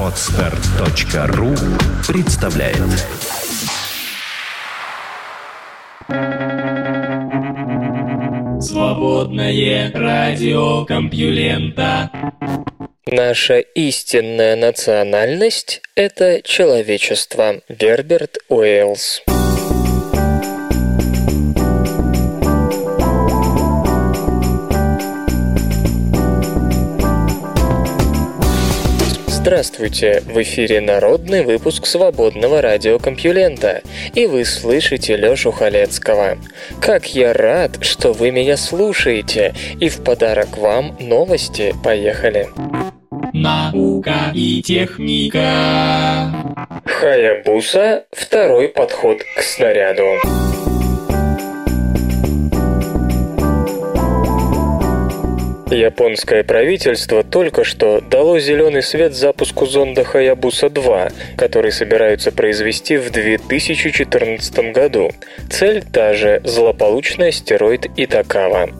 Отстар.ру представляет. Свободное радио Компьюлента. Наша истинная национальность – это человечество. Герберт Уэллс Здравствуйте! В эфире народный выпуск свободного радиокомпьюлента, и вы слышите Лёшу Халецкого. Как я рад, что вы меня слушаете, и в подарок вам новости. Поехали! Наука и техника. Хаябуса – второй подход к снаряду. Японское правительство только что дало зеленый свет запуску зонда Хаябуса-2, который собираются произвести в 2014 году. Цель та же – злополучный астероид Итакава.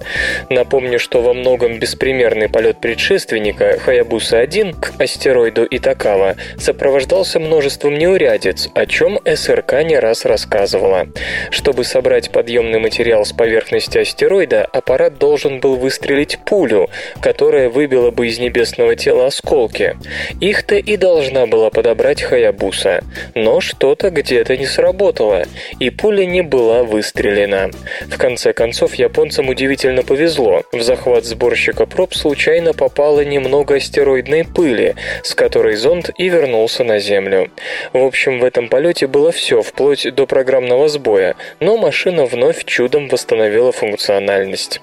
Напомню, что во многом беспримерный полет предшественника Хаябуса-1 к астероиду Итакава сопровождался множеством неурядиц, о чем СРК не раз рассказывала. Чтобы собрать подъемный материал с поверхности астероида, аппарат должен был выстрелить пулю, пулю, которая выбила бы из небесного тела осколки. Их-то и должна была подобрать Хаябуса. Но что-то где-то не сработало, и пуля не была выстрелена. В конце концов, японцам удивительно повезло. В захват сборщика проб случайно попало немного астероидной пыли, с которой зонд и вернулся на Землю. В общем, в этом полете было все, вплоть до программного сбоя, но машина вновь чудом восстановила функциональность.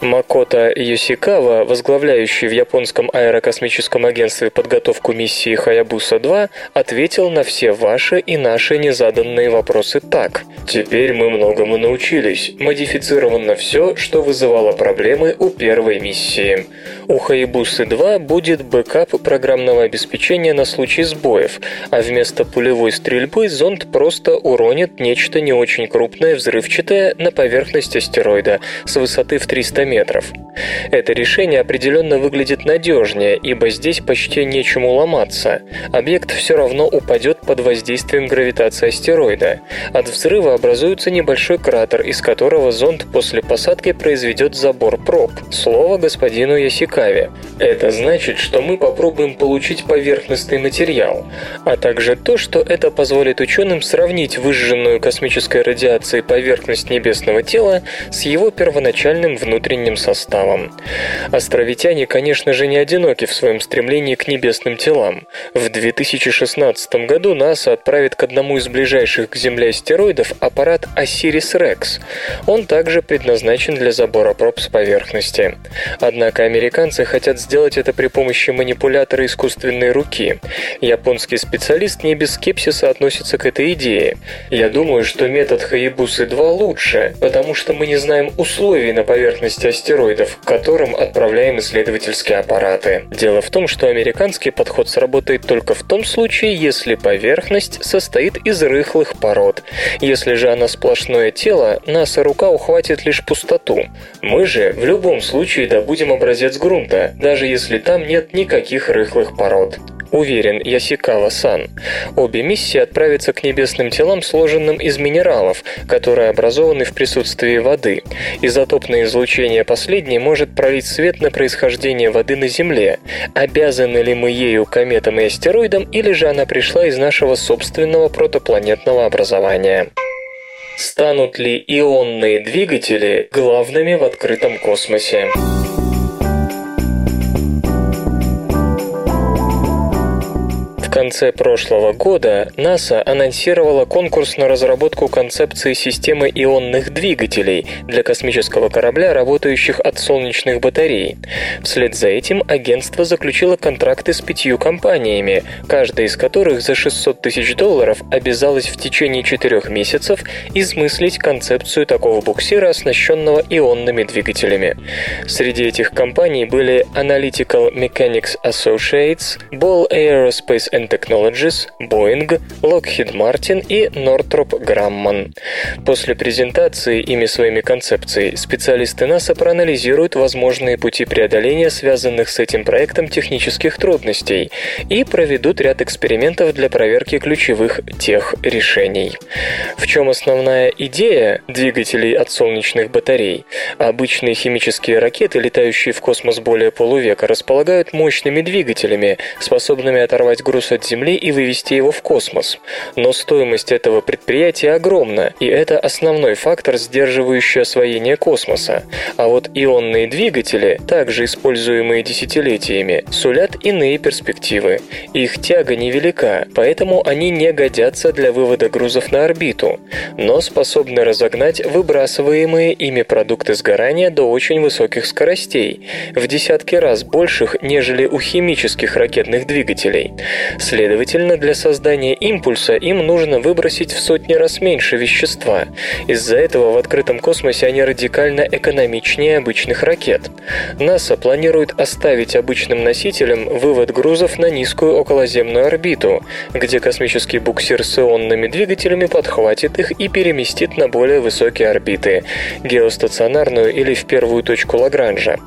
Макото Йосика Исикава, возглавляющий в японском аэрокосмическом агентстве подготовку миссии Хаябуса-2, ответил на все ваши и наши незаданные вопросы так. Теперь мы многому научились. Модифицировано все, что вызывало проблемы у первой миссии. У Хаябусы-2 будет бэкап программного обеспечения на случай сбоев, а вместо пулевой стрельбы зонд просто уронит нечто не очень крупное взрывчатое на поверхность астероида с высоты в 300 метров. Это решение определенно выглядит надежнее, ибо здесь почти нечему ломаться. Объект все равно упадет под воздействием гравитации астероида. От взрыва образуется небольшой кратер, из которого зонд после посадки произведет забор проб. Слово господину Ясикаве. Это значит, что мы попробуем получить поверхностный материал, а также то, что это позволит ученым сравнить выжженную космической радиацией поверхность небесного тела с его первоначальным внутренним составом. Островитяне, конечно же, не одиноки в своем стремлении к небесным телам. В 2016 году НАСА отправит к одному из ближайших к Земле астероидов аппарат Осирис-Рекс. Он также предназначен для забора проб с поверхности. Однако американцы хотят сделать это при помощи манипулятора искусственной руки. Японский специалист не без скепсиса относится к этой идее. Я думаю, что метод Хаябусы-2 лучше, потому что мы не знаем условий на поверхности астероидов, к которым отправляем исследовательские аппараты. Дело в том, что американский подход сработает только в том случае, если поверхность состоит из рыхлых пород. Если же она сплошное тело, НАСА рука ухватит лишь пустоту. Мы же в любом случае добудем образец грунта, даже если там нет никаких рыхлых пород. Уверен, Ясикава-сан. Обе миссии отправятся к небесным телам, сложенным из минералов, которые образованы в присутствии воды. Изотопное излучение последней может пролить свет на происхождение воды на Земле. Обязаны ли мы ею кометам и астероидам, или же она пришла из нашего собственного протопланетного образования? Станут ли ионные двигатели главными в открытом космосе? Конце прошлого года НАСА анонсировала конкурс на разработку концепции системы ионных двигателей для космического корабля, работающих от солнечных батарей. Вслед за этим агентство заключило контракты с пятью компаниями, каждая из которых за 600 тысяч долларов обязалась в течение четырех месяцев измыслить концепцию такого буксира, оснащенного ионными двигателями. Среди этих компаний были Analytical Mechanics Associates, Ball Aerospace and Technologies, Boeing, Lockheed Martin и Northrop Grumman. После презентации ими своими концепций специалисты НАСА проанализируют возможные пути преодоления связанных с этим проектом технических трудностей и проведут ряд экспериментов для проверки ключевых тех решений. В чем основная идея двигателей от солнечных батарей? Обычные химические ракеты, летающие в космос более полувека, располагают мощными двигателями, способными оторвать груз от Земли и вывести его в космос. Но стоимость этого предприятия огромна, и это основной фактор, сдерживающий освоение космоса. А вот ионные двигатели, также используемые десятилетиями, сулят иные перспективы. Их тяга невелика, поэтому они не годятся для вывода грузов на орбиту, но способны разогнать выбрасываемые ими продукты сгорания до очень высоких скоростей, в десятки раз больших, нежели у химических ракетных двигателей. Следовательно, для создания импульса им нужно выбросить в сотни раз меньше вещества. Из-за этого в открытом космосе они радикально экономичнее обычных ракет. НАСА планирует оставить обычным носителям вывод грузов на низкую околоземную орбиту, где космический буксир с ионными двигателями подхватит их и переместит на более высокие орбиты – геостационарную или в первую точку Лагранжа.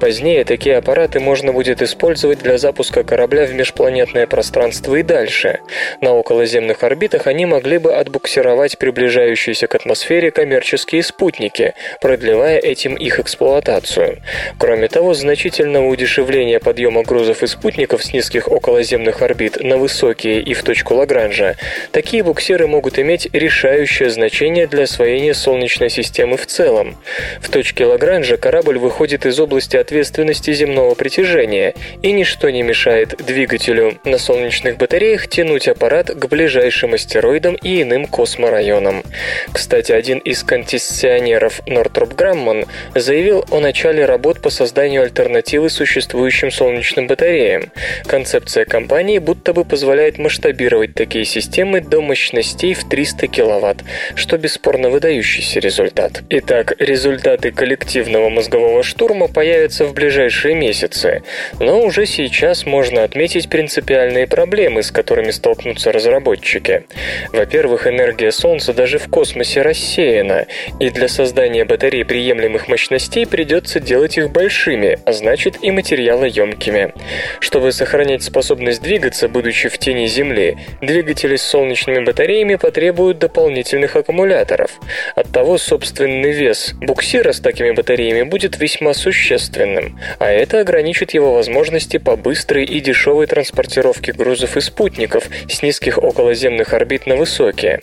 Позднее такие аппараты можно будет использовать для запуска корабля в межпланетное пространство и дальше. На околоземных орбитах они могли бы отбуксировать приближающиеся к атмосфере коммерческие спутники, продлевая этим их эксплуатацию. Кроме того, значительного удешевления подъема грузов и спутников с низких околоземных орбит на высокие и в точку Лагранжа, такие буксиры могут иметь решающее значение для освоения Солнечной системы в целом. В точке Лагранжа корабль выходит из области ответственности земного притяжения, и ничто не мешает двигателю на солнечных батареях тянуть аппарат к ближайшим астероидам и иным косморайонам. Кстати, один из концессионеров Нортроп Грамман заявил о начале работ по созданию альтернативы существующим солнечным батареям. Концепция компании будто бы позволяет масштабировать такие системы до мощностей в 300 кВт, что бесспорно выдающийся результат. Итак, результаты коллективного мозгового штурма появятся в ближайшие месяцы, но уже сейчас можно отметить принципиальные проблемы, с которыми столкнутся разработчики. Во-первых, энергия Солнца даже в космосе рассеяна, и для создания батарей приемлемых мощностей придется делать их большими, а значит и материалоемкими. Чтобы сохранять способность двигаться, будучи в тени Земли, двигатели с солнечными батареями потребуют дополнительных аккумуляторов. Оттого собственный вес буксира с такими батареями будет весьма существенным, а это ограничит его возможности по быстрой и дешевой транспортировке грузов и спутников с низких околоземных орбит на высокие.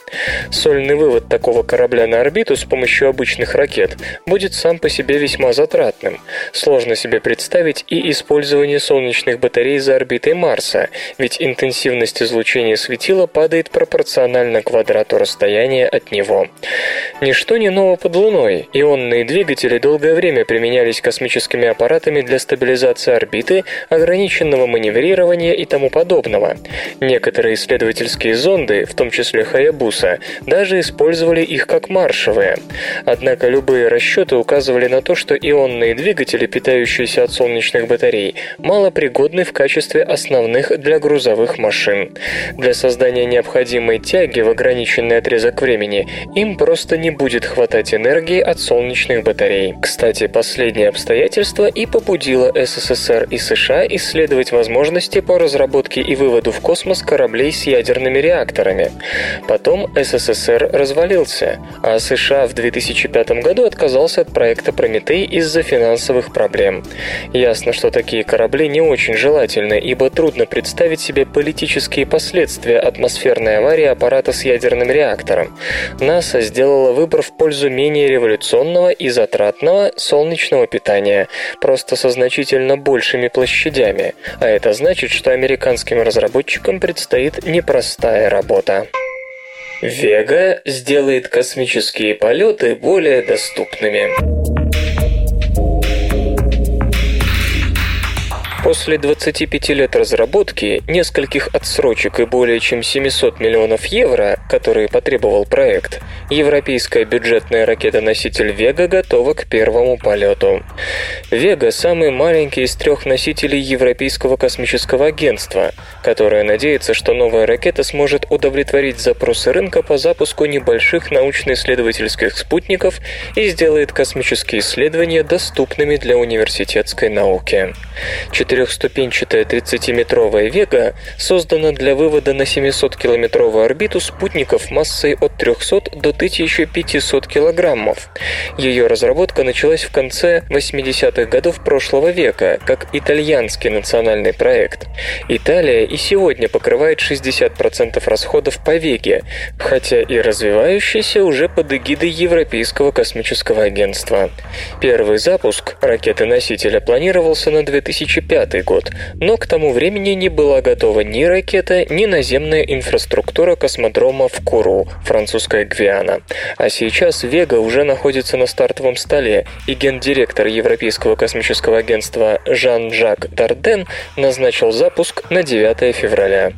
Сольный вывод такого корабля на орбиту с помощью обычных ракет будет сам по себе весьма затратным. Сложно себе представить и использование солнечных батарей за орбитой Марса, ведь интенсивность излучения светила падает пропорционально квадрату расстояния от него. Ничто не ново под Луной. Ионные двигатели долгое время применялись космическими аппаратами для стабилизации орбиты, ограниченного маневрирования и тому подобного. Некоторые исследовательские зонды, в том числе Хаябуса, даже использовали их как маршевые. Однако любые расчеты указывали на то, что ионные двигатели, питающиеся от солнечных батарей, малопригодны в качестве основных для грузовых машин. Для создания необходимой тяги в ограниченный отрезок времени им просто не будет хватать энергии от солнечных батарей. Кстати, последнее обстоятельство и побудило СССР и США исследовать возможности по разработке и выводу в космос кораблей с ядерными реакторами. Потом СССР развалился, а США в 2005 году отказался от проекта «Прометей» из-за финансовых проблем. Ясно, что такие корабли не очень желательны, ибо трудно представить себе политические последствия атмосферной аварии аппарата с ядерным реактором. НАСА сделала выбор в пользу менее революционного и затратного солнечного питания, просто со значительно большими площадями. А это значит, что американским разработчикам предстоит непростая работа. Вега сделает космические полеты более доступными. После 25 лет разработки, нескольких отсрочек и более чем 700 миллионов евро, которые потребовал проект, европейская бюджетная ракета-носитель «Вега» готова к первому полету. «Вега» — самый маленький из трех носителей Европейского космического агентства, которое надеется, что новая ракета сможет удовлетворить запросы рынка по запуску небольших научно-исследовательских спутников и сделает космические исследования доступными для университетской науки. Четырехступенчатая 30-метровая «Вега» создана для вывода на 700-километровую орбиту спутников массой от 300 до 1500 килограммов. Ее разработка началась в конце 80-х годов прошлого века, как итальянский национальный проект. Италия и сегодня покрывает 60% расходов по «Веге», хотя и развивающаяся уже под эгидой Европейского космического агентства. Первый запуск ракеты-носителя планировался на 2005 год, но к тому времени не была готова ни ракета, ни наземная инфраструктура космодрома в Куру, французская Гвиана. А сейчас Вега уже находится на стартовом столе, и гендиректор Европейского космического агентства Жан-Жак Дарден назначил запуск на 9 февраля.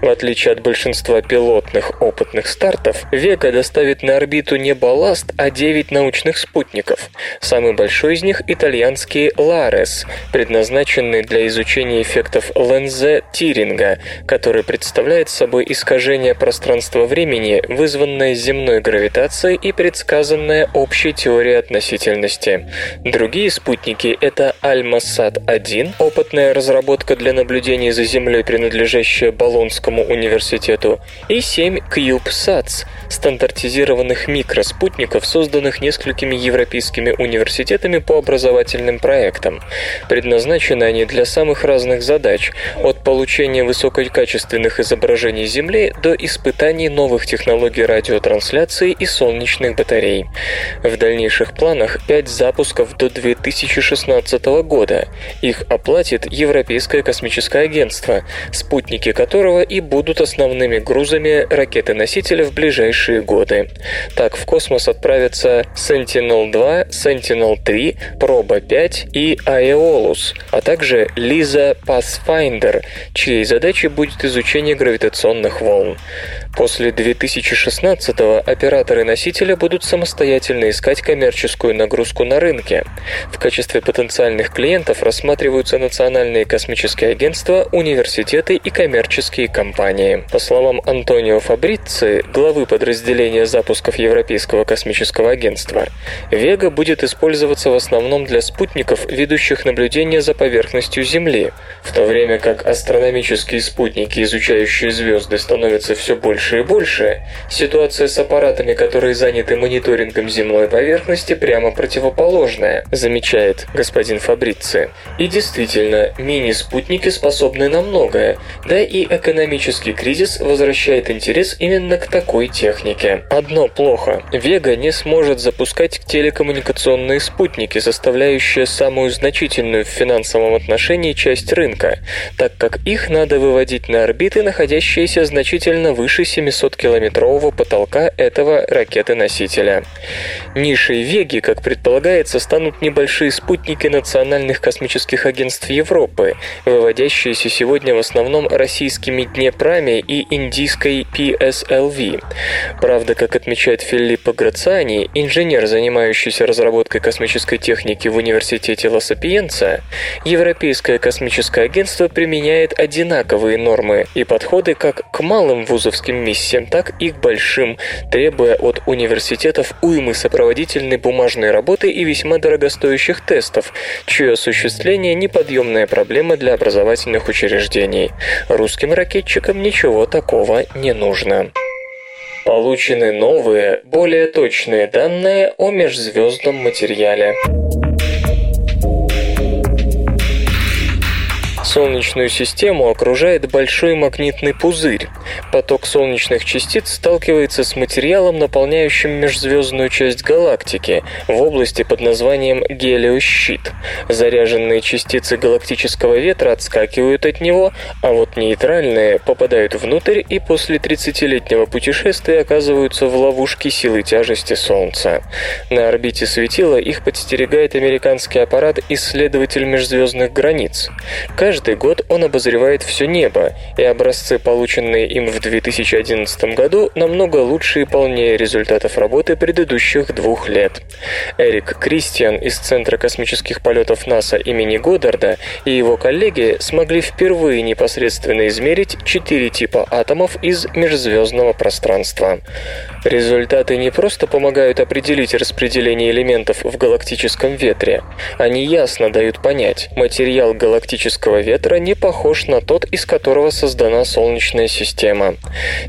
В отличие от большинства пилотных опытных стартов, Вега доставит на орбиту не балласт, а 9 научных спутников. Самый большой из них – итальянский Ларес, предназначенный для изучения эффектов Лензе Тиринга, который представляет собой искажение пространства-времени, вызванное земной гравитацией и предсказанное общей теорией относительности. Другие спутники – это Альмасад-1, опытная разработка для наблюдений за Землей, принадлежащая Болонскому университету, и 7 CubeSats – стандартизированных микроспутников, созданных несколькими европейскими университетами по образовательным проектам. Предназначены они для самых разных задач, от получения высококачественных изображений Земли до испытаний новых технологий радиотрансляции и солнечных батарей. В дальнейших планах 5 запусков до 2016 года. Их оплатит Европейское космическое агентство, спутники которого и будут основными грузами ракеты-носителя в ближайшие годы. Так в космос отправятся Sentinel-2, Sentinel-3, Proba-5 и Aeolus, а также Lisa Pathfinder, чьей задачей будет изучение гравитационных волн. После 2016-го операторы носителя будут самостоятельно искать коммерческую нагрузку на рынке. В качестве потенциальных клиентов рассматриваются национальные космические агентства, университеты и коммерческие компании. По словам Антонио Фабрици, главы подразделения запусков Европейского космического агентства, Вега будет использоваться в основном для спутников, ведущих наблюдения за поверхностью Земли, в то время как астрономические спутники, изучающие звезды, становятся все больше больше и больше, ситуация с аппаратами, которые заняты мониторингом земной поверхности, прямо противоположная, замечает господин Фабрици. И действительно, мини-спутники способны на многое, да и экономический кризис возвращает интерес именно к такой технике. Одно плохо. Вега не сможет запускать телекоммуникационные спутники, составляющие самую значительную в финансовом отношении часть рынка, так как их надо выводить на орбиты, находящиеся значительно выше 700-километрового потолка этого ракеты-носителя. Нишей Веги, как предполагается, станут небольшие спутники национальных космических агентств Европы, выводящиеся сегодня в основном российскими Днепрами и индийской PSLV. Правда, как отмечает Филиппо Грациани, инженер, занимающийся разработкой космической техники в университете Ла-Сапиенца, Европейское космическое агентство применяет одинаковые нормы и подходы как к малым вузовским миссиям, так и к большим, требуя от университетов уймы сопроводительной бумажной работы и весьма дорогостоящих тестов, чье осуществление – неподъемная проблема для образовательных учреждений. Русским ракетчикам ничего такого не нужно. Получены новые, более точные данные о межзвездном материале. Солнечную систему окружает большой магнитный пузырь. Поток солнечных частиц сталкивается с материалом, наполняющим межзвездную часть галактики в области под названием гелиощит. Заряженные частицы галактического ветра отскакивают от него, а вот нейтральные попадают внутрь и после 30-летнего путешествия оказываются в ловушке силы тяжести Солнца. На орбите светила их подстерегает американский аппарат «Исследователь межзвездных границ». Каждый год он обозревает все небо, и образцы, полученные им в 2011 году, намного лучше и полнее результатов работы предыдущих двух лет. Эрик Кристиан из Центра космических полетов НАСА имени Годдарда и его коллеги смогли впервые непосредственно измерить четыре типа атомов из межзвездного пространства. Результаты не просто помогают определить распределение элементов в галактическом ветре, они ясно дают понять, материал галактического ветра не похож на тот, из которого создана Солнечная система.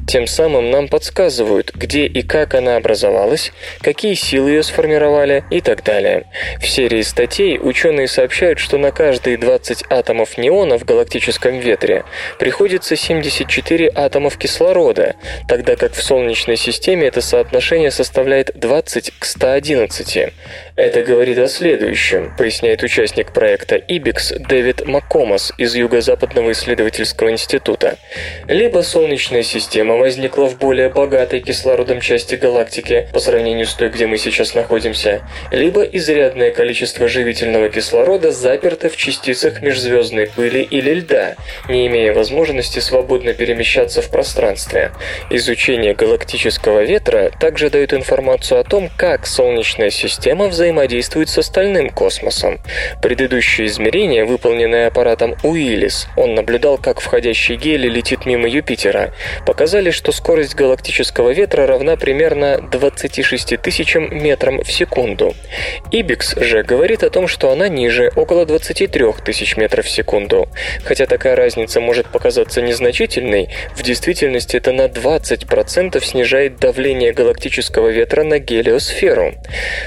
Тем самым нам подсказывают, где и как она образовалась, какие силы ее сформировали и так далее. В серии статей ученые сообщают, что на каждые 20 атомов неона в галактическом ветре приходится 74 атомов кислорода, тогда как в Солнечной системе это соотношение составляет 20 к 111. Это говорит о следующем, поясняет участник проекта IBIX Дэвид Маккомас из Юго-Западного исследовательского института. Либо Солнечная система возникла в более богатой кислородом части галактики по сравнению с той, где мы сейчас находимся, либо изрядное количество живительного кислорода заперто в частицах межзвездной пыли или льда, не имея возможности свободно перемещаться в пространстве. Изучение галактического ветра также дает информацию о том, как Солнечная система взаимодействует взаимодействует с остальным космосом. Предыдущее измерение, выполненное аппаратом Уиллис, он наблюдал, как входящий гелий летит мимо Юпитера, показали, что скорость галактического ветра равна примерно 26 тысячам метрам в секунду. Ибикс же говорит о том, что она ниже, около 23 тысяч метров в секунду. Хотя такая разница может показаться незначительной, в действительности это на 20% снижает давление галактического ветра на гелиосферу.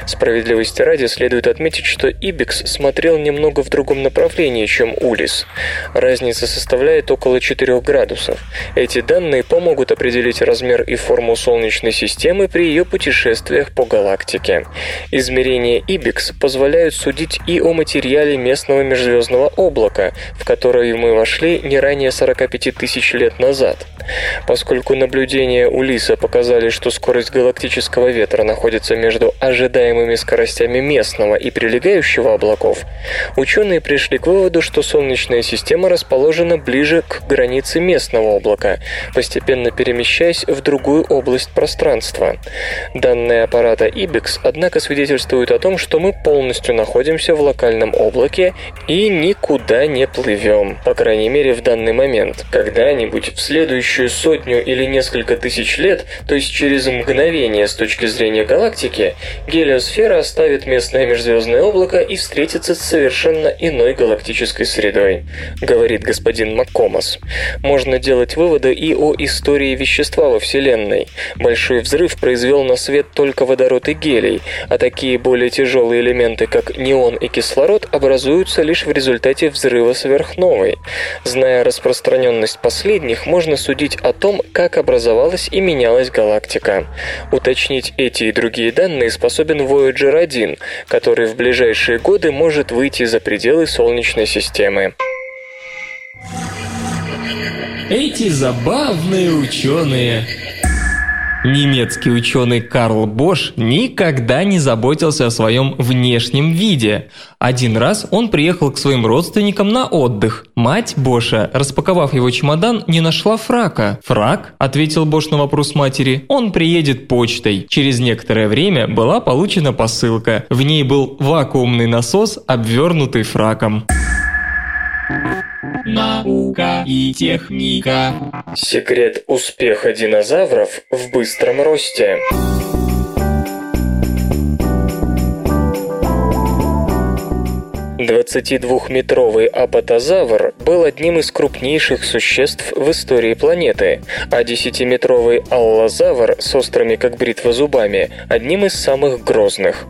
Справедливости Справедливости ради следует отметить, что Ибикс смотрел немного в другом направлении, чем Улис. Разница составляет около 4 градусов. Эти данные помогут определить размер и форму Солнечной системы при ее путешествиях по галактике. Измерения Ибикс позволяют судить и о материале местного межзвездного облака, в которое мы вошли не ранее 45 тысяч лет назад. Поскольку наблюдения Улиса показали, что скорость галактического ветра находится между ожидаемыми скоростями скоростями местного и прилегающего облаков, ученые пришли к выводу, что Солнечная система расположена ближе к границе местного облака, постепенно перемещаясь в другую область пространства. Данные аппарата IBEX, однако, свидетельствуют о том, что мы полностью находимся в локальном облаке и никуда не плывем, по крайней мере в данный момент. Когда-нибудь в следующую сотню или несколько тысяч лет, то есть через мгновение с точки зрения галактики, гелиосфера останется оставит местное межзвездное облако и встретится с совершенно иной галактической средой, говорит господин Маккомас. Можно делать выводы и о истории вещества во Вселенной. Большой взрыв произвел на свет только водород и гелий, а такие более тяжелые элементы, как неон и кислород, образуются лишь в результате взрыва сверхновой. Зная распространенность последних, можно судить о том, как образовалась и менялась галактика. Уточнить эти и другие данные способен Voyager 1, 1, который в ближайшие годы может выйти за пределы Солнечной системы. Эти забавные ученые Немецкий ученый Карл Бош никогда не заботился о своем внешнем виде. Один раз он приехал к своим родственникам на отдых. Мать Боша, распаковав его чемодан, не нашла фрака. «Фрак?» – ответил Бош на вопрос матери. «Он приедет почтой». Через некоторое время была получена посылка. В ней был вакуумный насос, обвернутый фраком. Наука и техника. Секрет успеха динозавров в быстром росте. 22-метровый апатозавр был одним из крупнейших существ в истории планеты, а 10-метровый аллозавр с острыми как бритва зубами – одним из самых грозных.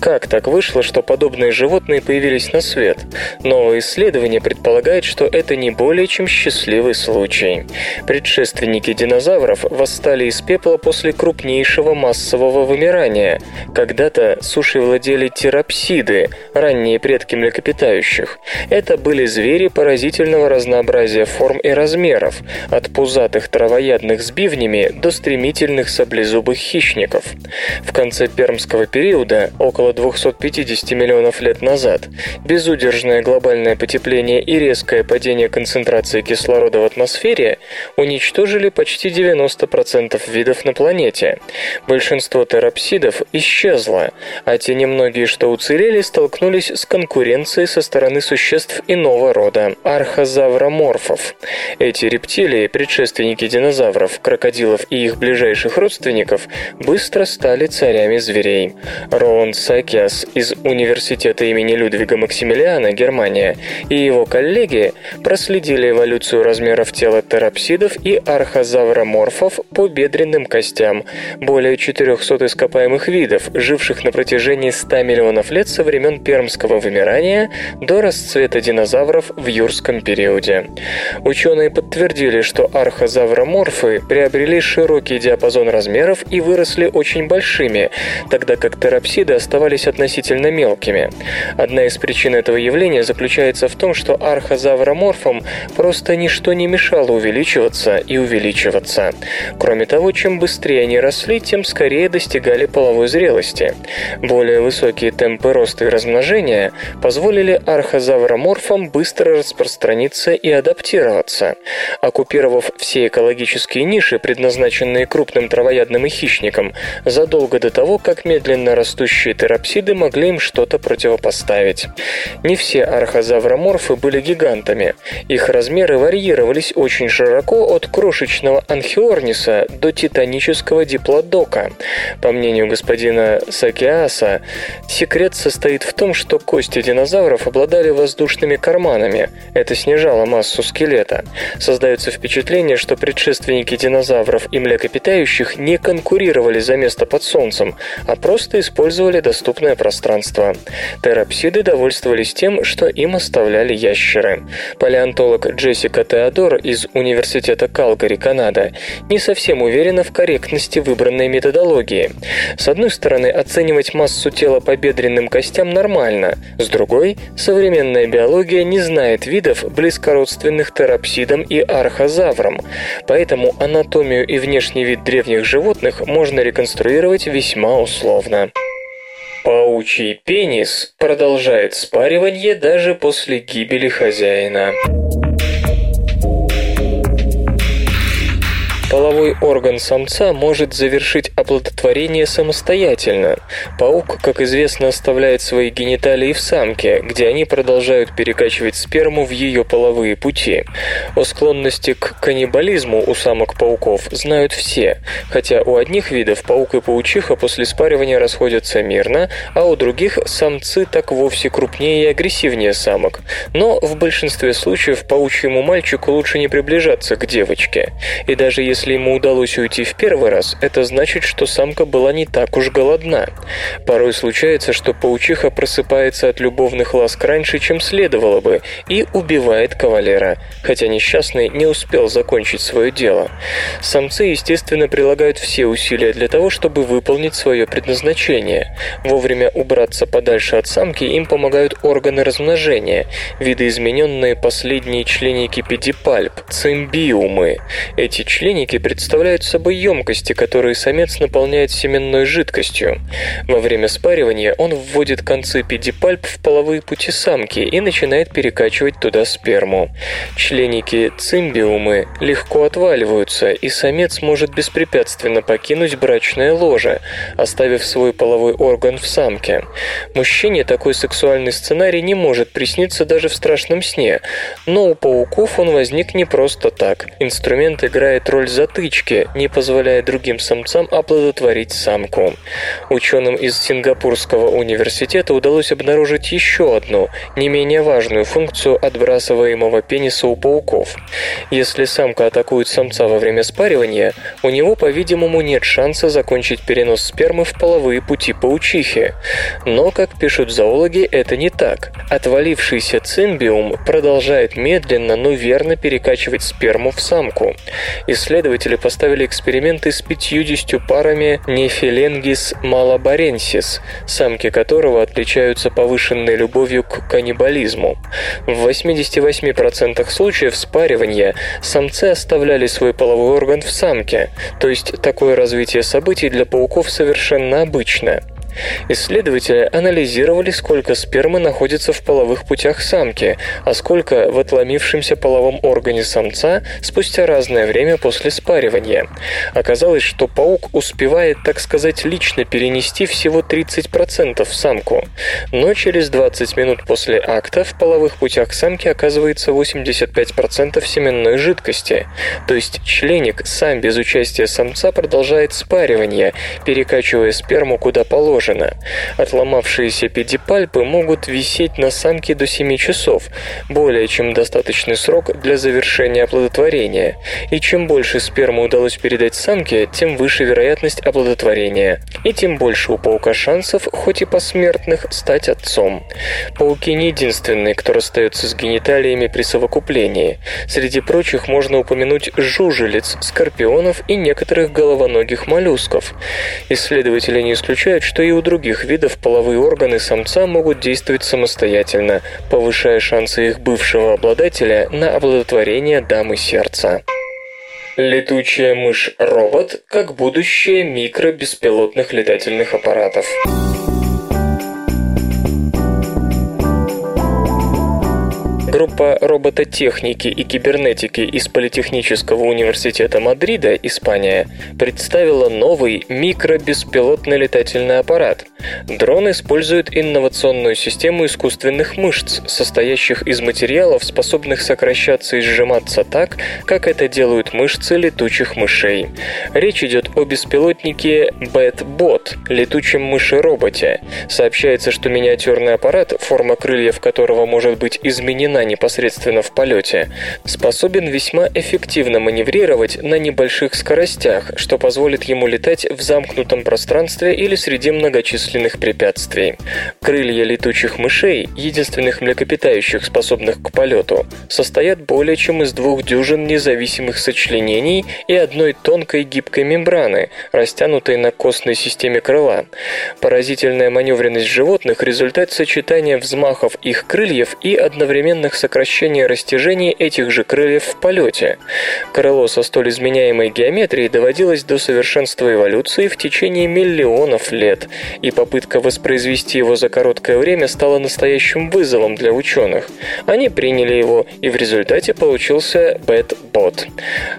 Как так вышло, что подобные животные появились на свет? Новое исследование предполагает, что это не более чем счастливый случай. Предшественники динозавров восстали из пепла после крупнейшего массового вымирания. Когда-то сушей владели терапсиды, ранние предки млекопитающих. Это были звери поразительного разнообразия форм и размеров, от пузатых травоядных с бивнями до стремительных саблезубых хищников. В конце пермского периода, около 250 миллионов лет назад, безудержное глобальное потепление и резкое падение концентрации кислорода в атмосфере уничтожили почти 90% видов на планете. Большинство терапсидов исчезло, а те немногие, что уцелели, столкнулись с конкуренцией со стороны существ иного рода – архозавроморфов. Эти рептилии, предшественники динозавров, крокодилов и их ближайших родственников, быстро стали царями зверей. Роланд Сакиас из Университета имени Людвига Максимилиана, Германия, и его коллеги проследили эволюцию размеров тела терапсидов и архозавроморфов по бедренным костям. Более 400 ископаемых видов, живших на протяжении 100 миллионов лет со времен пермского вымирания до расцвета динозавров в юрском периоде. Ученые подтвердили, что архозавроморфы приобрели широкий диапазон размеров и выросли очень большими, тогда как терапсиды оставались относительно мелкими. Одна из причин этого явления заключается в том, что архозавроморфам просто ничто не мешало увеличиваться и увеличиваться. Кроме того, чем быстрее они росли, тем скорее достигали половой зрелости. Более высокие темпы роста и размножения позволили архозавроморфам быстро распространиться и адаптироваться. Оккупировав все экологические ниши, предназначенные крупным травоядным и хищникам, задолго до того, как медленно растущие терапсиды могли им что-то противопоставить. Не все архозавроморфы были гигантами. Их размеры варьировались очень широко от крошечного анхиорниса до титанического диплодока. По мнению господина Сакиаса, секрет состоит в том, что кости динозавров обладали воздушными карманами. Это снижало массу скелета. Создается впечатление, что предшественники динозавров и млекопитающих не конкурировали за место под солнцем, а просто использовали доступное пространство. Терапсиды довольствовались тем, что им оставляли ящеры. Палеонтолог Джессика Теодор из Университета Калгари, Канада, не совсем уверена в корректности выбранной методологии. С одной стороны, оценивать массу тела по бедренным костям нормально, с другой, современная биология не знает видов, близкородственных терапсидам и архозаврам, поэтому анатомию и внешний вид древних животных можно реконструировать весьма условно. Паучий пенис продолжает спаривание даже после гибели хозяина. Половой орган самца может завершить оплодотворение самостоятельно. Паук, как известно, оставляет свои гениталии в самке, где они продолжают перекачивать сперму в ее половые пути. О склонности к каннибализму у самок-пауков знают все, хотя у одних видов паук и паучиха после спаривания расходятся мирно, а у других самцы так вовсе крупнее и агрессивнее самок. Но в большинстве случаев паучьему мальчику лучше не приближаться к девочке. И даже если если ему удалось уйти в первый раз, это значит, что самка была не так уж голодна. Порой случается, что паучиха просыпается от любовных ласк раньше, чем следовало бы, и убивает кавалера, хотя несчастный не успел закончить свое дело. Самцы, естественно, прилагают все усилия для того, чтобы выполнить свое предназначение. Вовремя убраться подальше от самки им помогают органы размножения, видоизмененные последние членики педипальп, цимбиумы. Эти членики яйники представляют собой емкости, которые самец наполняет семенной жидкостью. Во время спаривания он вводит концы педипальп в половые пути самки и начинает перекачивать туда сперму. Членики цимбиумы легко отваливаются, и самец может беспрепятственно покинуть брачное ложе, оставив свой половой орган в самке. Мужчине такой сексуальный сценарий не может присниться даже в страшном сне, но у пауков он возник не просто так. Инструмент играет роль затычки, не позволяя другим самцам оплодотворить самку. Ученым из Сингапурского университета удалось обнаружить еще одну, не менее важную функцию отбрасываемого пениса у пауков. Если самка атакует самца во время спаривания, у него, по-видимому, нет шанса закончить перенос спермы в половые пути паучихи. Но, как пишут зоологи, это не так. Отвалившийся цимбиум продолжает медленно, но верно перекачивать сперму в самку. Исследователи поставили эксперименты с 50 парами нефиленгис малабаренсис, самки которого отличаются повышенной любовью к каннибализму. В 88% случаев спаривания самцы оставляли свой половой орган в самке, то есть такое развитие событий для пауков совершенно обычно. Исследователи анализировали, сколько спермы находится в половых путях самки, а сколько в отломившемся половом органе самца спустя разное время после спаривания. Оказалось, что паук успевает, так сказать, лично перенести всего 30% в самку, но через 20 минут после акта в половых путях самки оказывается 85% семенной жидкости, то есть членик сам без участия самца продолжает спаривание, перекачивая сперму куда положено положено. Отломавшиеся педипальпы могут висеть на самке до 7 часов, более чем достаточный срок для завершения оплодотворения. И чем больше спермы удалось передать самке, тем выше вероятность оплодотворения. И тем больше у паука шансов, хоть и посмертных, стать отцом. Пауки не единственные, кто расстается с гениталиями при совокуплении. Среди прочих можно упомянуть жужелиц, скорпионов и некоторых головоногих моллюсков. Исследователи не исключают, что и и у других видов половые органы самца могут действовать самостоятельно, повышая шансы их бывшего обладателя на оплодотворение дамы сердца. Летучая мышь-робот как будущее микробеспилотных летательных аппаратов. Группа робототехники и кибернетики из Политехнического университета Мадрида, Испания, представила новый микробеспилотный летательный аппарат. Дрон использует инновационную систему искусственных мышц, состоящих из материалов, способных сокращаться и сжиматься так, как это делают мышцы летучих мышей. Речь идет о беспилотнике BatBot, летучем мыши-роботе. Сообщается, что миниатюрный аппарат, форма крыльев которого может быть изменена она непосредственно в полете, способен весьма эффективно маневрировать на небольших скоростях, что позволит ему летать в замкнутом пространстве или среди многочисленных препятствий. Крылья летучих мышей, единственных млекопитающих, способных к полету, состоят более чем из двух дюжин независимых сочленений и одной тонкой гибкой мембраны, растянутой на костной системе крыла. Поразительная маневренность животных – результат сочетания взмахов их крыльев и одновременных постоянных сокращений растяжений этих же крыльев в полете. Крыло со столь изменяемой геометрией доводилось до совершенства эволюции в течение миллионов лет, и попытка воспроизвести его за короткое время стала настоящим вызовом для ученых. Они приняли его, и в результате получился Бэтбот.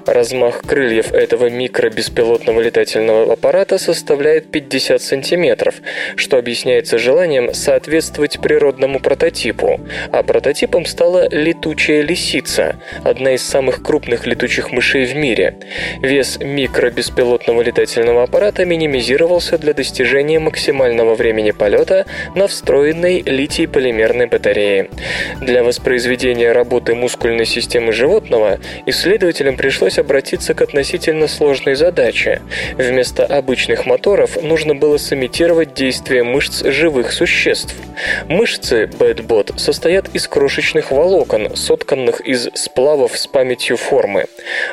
Размах крыльев этого микробеспилотного летательного аппарата составляет 50 сантиметров, что объясняется желанием соответствовать природному прототипу, а прототипом стал стала летучая лисица, одна из самых крупных летучих мышей в мире. Вес микробеспилотного летательного аппарата минимизировался для достижения максимального времени полета на встроенной литий-полимерной батарее. Для воспроизведения работы мускульной системы животного исследователям пришлось обратиться к относительно сложной задаче. Вместо обычных моторов нужно было сымитировать действия мышц живых существ. Мышцы Bad состоят из крошечных волокон, сотканных из сплавов с памятью формы.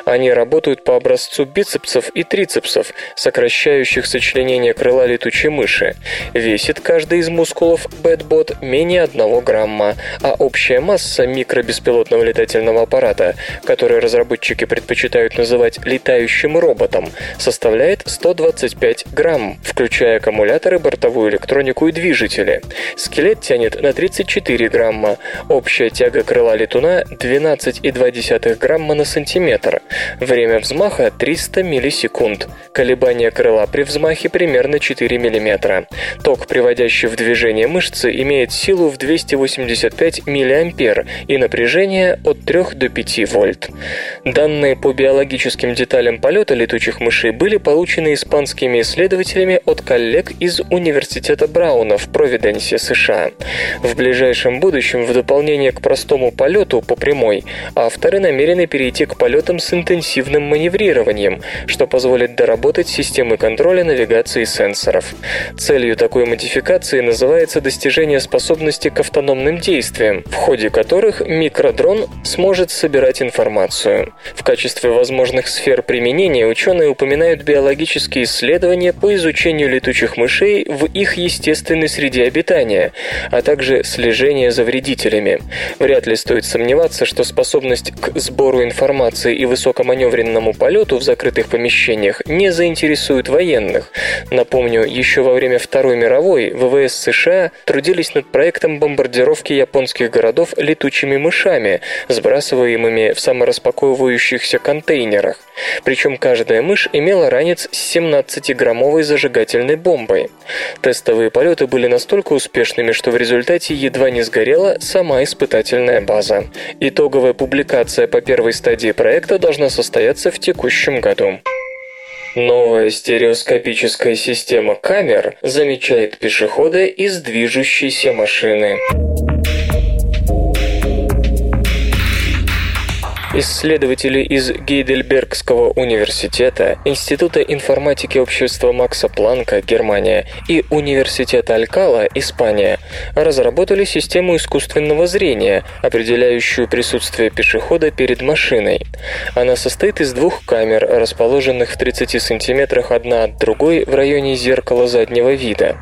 Они работают по образцу бицепсов и трицепсов, сокращающих сочленение крыла летучей мыши. Весит каждый из мускулов Бэтбот менее 1 грамма, а общая масса микробеспилотного летательного аппарата, который разработчики предпочитают называть летающим роботом, составляет 125 грамм, включая аккумуляторы, бортовую электронику и движители. Скелет тянет на 34 грамма. Общая тяга тяга крыла летуна 12,2 грамма на сантиметр. Время взмаха 300 миллисекунд. Колебания крыла при взмахе примерно 4 мм. Ток, приводящий в движение мышцы, имеет силу в 285 мА и напряжение от 3 до 5 вольт. Данные по биологическим деталям полета летучих мышей были получены испанскими исследователями от коллег из Университета Брауна в Провиденсе, США. В ближайшем будущем, в дополнение к простому полету по прямой, авторы намерены перейти к полетам с интенсивным маневрированием, что позволит доработать системы контроля навигации сенсоров. Целью такой модификации называется достижение способности к автономным действиям, в ходе которых микродрон сможет собирать информацию. В качестве возможных сфер применения ученые упоминают биологические исследования по изучению летучих мышей в их естественной среде обитания, а также слежение за вредителями. Вряд ли стоит сомневаться, что способность к сбору информации и высокоманевренному полету в закрытых помещениях не заинтересует военных. Напомню, еще во время Второй мировой ВВС США трудились над проектом бомбардировки японских городов летучими мышами, сбрасываемыми в самораспаковывающихся контейнерах. Причем каждая мышь имела ранец с 17-граммовой зажигательной бомбой. Тестовые полеты были настолько успешными, что в результате едва не сгорела сама испытательная база. Итоговая публикация по первой стадии проекта должна состояться в текущем году. Новая стереоскопическая система камер замечает пешехода из движущейся машины. Исследователи из Гейдельбергского университета, Института информатики общества Макса Планка, Германия, и Университета Алькала, Испания, разработали систему искусственного зрения, определяющую присутствие пешехода перед машиной. Она состоит из двух камер, расположенных в 30 сантиметрах одна от другой в районе зеркала заднего вида.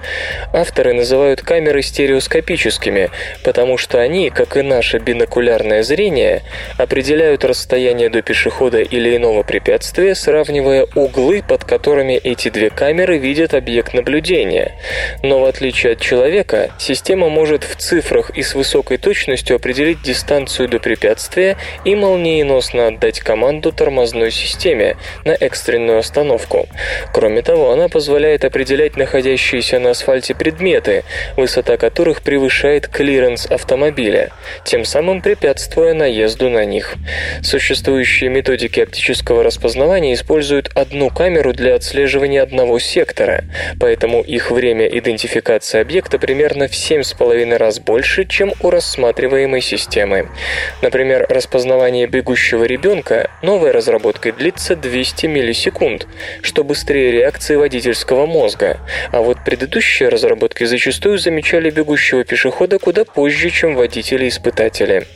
Авторы называют камеры стереоскопическими, потому что они, как и наше бинокулярное зрение, определяют измеряют расстояние до пешехода или иного препятствия, сравнивая углы, под которыми эти две камеры видят объект наблюдения. Но в отличие от человека, система может в цифрах и с высокой точностью определить дистанцию до препятствия и молниеносно отдать команду тормозной системе на экстренную остановку. Кроме того, она позволяет определять находящиеся на асфальте предметы, высота которых превышает клиренс автомобиля, тем самым препятствуя наезду на них. Существующие методики оптического распознавания используют одну камеру для отслеживания одного сектора, поэтому их время идентификации объекта примерно в 7,5 раз больше, чем у рассматриваемой системы. Например, распознавание бегущего ребенка новой разработкой длится 200 миллисекунд, что быстрее реакции водительского мозга, а вот предыдущие разработки зачастую замечали бегущего пешехода куда позже, чем водители-испытатели.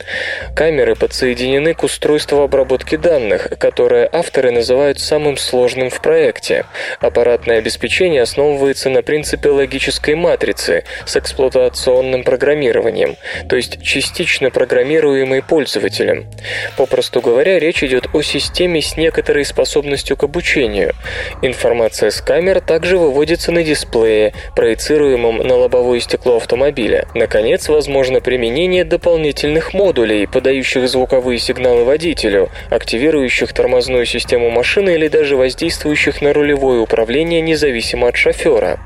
Камеры подсоединены к устройству устройство обработки данных, которое авторы называют самым сложным в проекте. Аппаратное обеспечение основывается на принципе логической матрицы с эксплуатационным программированием, то есть частично программируемой пользователем. Попросту говоря, речь идет о системе с некоторой способностью к обучению. Информация с камер также выводится на дисплее, проецируемом на лобовое стекло автомобиля. Наконец, возможно применение дополнительных модулей, подающих звуковые сигналы водителю, активирующих тормозную систему машины или даже воздействующих на рулевое управление независимо от шофера.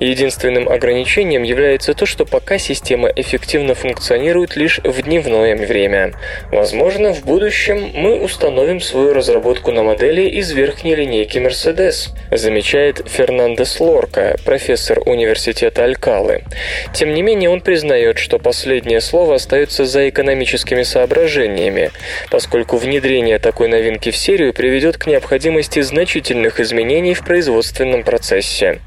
Единственным ограничением является то, что пока система эффективно функционирует лишь в дневное время. Возможно, в будущем мы установим свою разработку на модели из верхней линейки Mercedes, замечает Фернандес Лорка, профессор университета Алькалы. Тем не менее, он признает, что последнее слово остается за экономическими соображениями, поскольку внедрение такой новинки в серию приведет к необходимости значительных изменений в производственном процессе.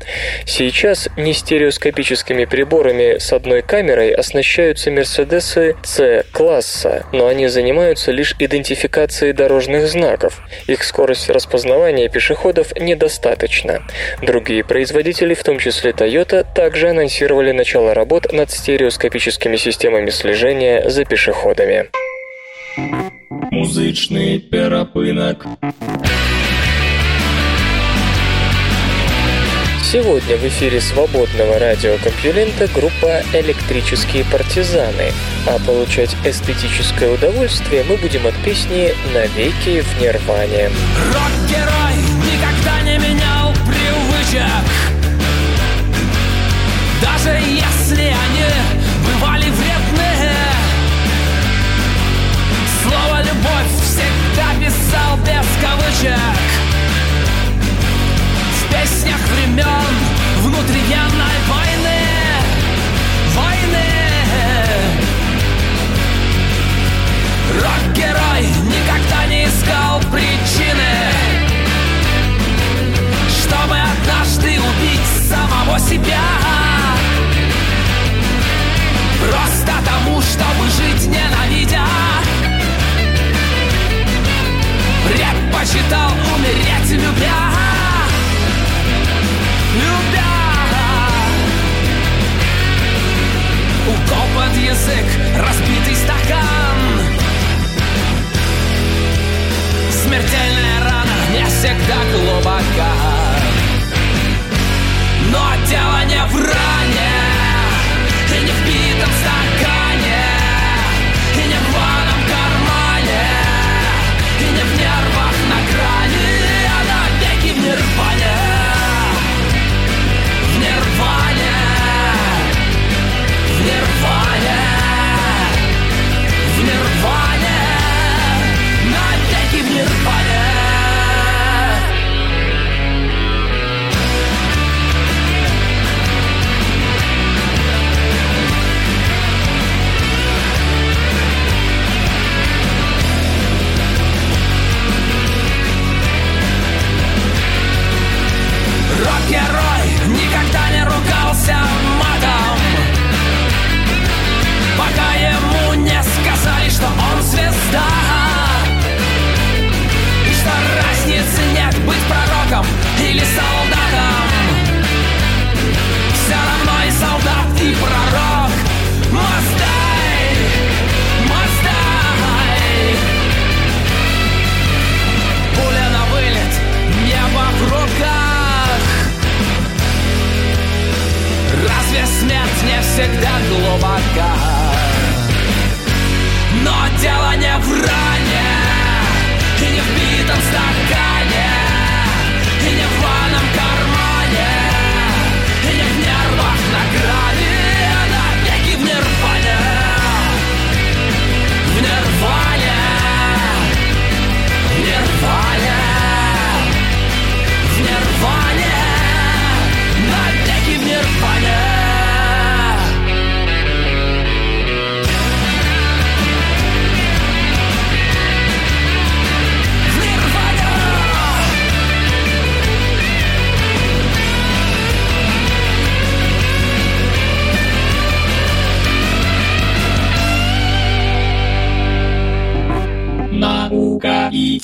Сейчас не стереоскопическими приборами с одной камерой оснащаются Мерседесы C-класса, но они занимаются лишь идентификацией дорожных знаков. Их скорость распознавания пешеходов недостаточна. Другие производители, в том числе Toyota, также анонсировали начало работ над стереоскопическими системами слежения за пешеходами. Музичний перепинок. Сегодня в эфире свободного радиокомпьюлента группа «Электрические партизаны», а получать эстетическое удовольствие мы будем от песни «Навеки в Нирване». Рок-герой никогда не менял привычек без кавычек. В песнях времен внутривоенной войны. Войны. Рок-герой никогда не искал причины Чтобы однажды убить самого себя. Просто тому, чтобы жить ненавидя Предпочитал умереть Любя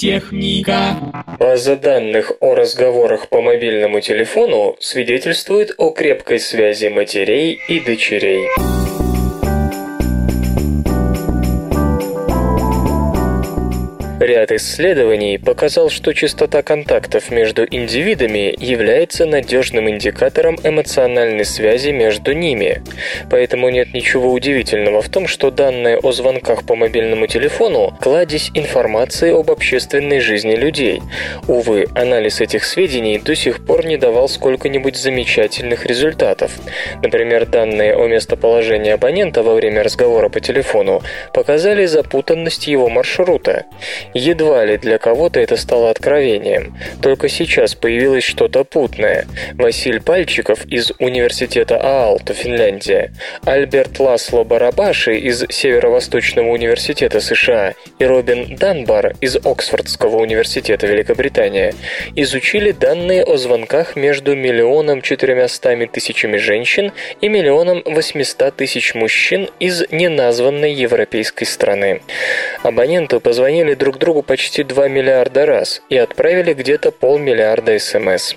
техника. База данных о разговорах по мобильному телефону свидетельствует о крепкой связи матерей и дочерей. Ряд исследований показал, что частота контактов между индивидами является надежным индикатором эмоциональной связи между ними. Поэтому нет ничего удивительного в том, что данные о звонках по мобильному телефону – кладезь информации об общественной жизни людей. Увы, анализ этих сведений до сих пор не давал сколько-нибудь замечательных результатов. Например, данные о местоположении абонента во время разговора по телефону показали запутанность его маршрута. Едва ли для кого-то это стало откровением. Только сейчас появилось что-то путное. Василь Пальчиков из Университета Аалто, Финляндия, Альберт Ласло Барабаши из Северо-Восточного университета США и Робин Данбар из Оксфордского университета Великобритания изучили данные о звонках между миллионом четырьмястами тысячами женщин и миллионом восьмиста тысяч мужчин из неназванной европейской страны. Абоненты позвонили друг другу почти 2 миллиарда раз и отправили где-то полмиллиарда СМС.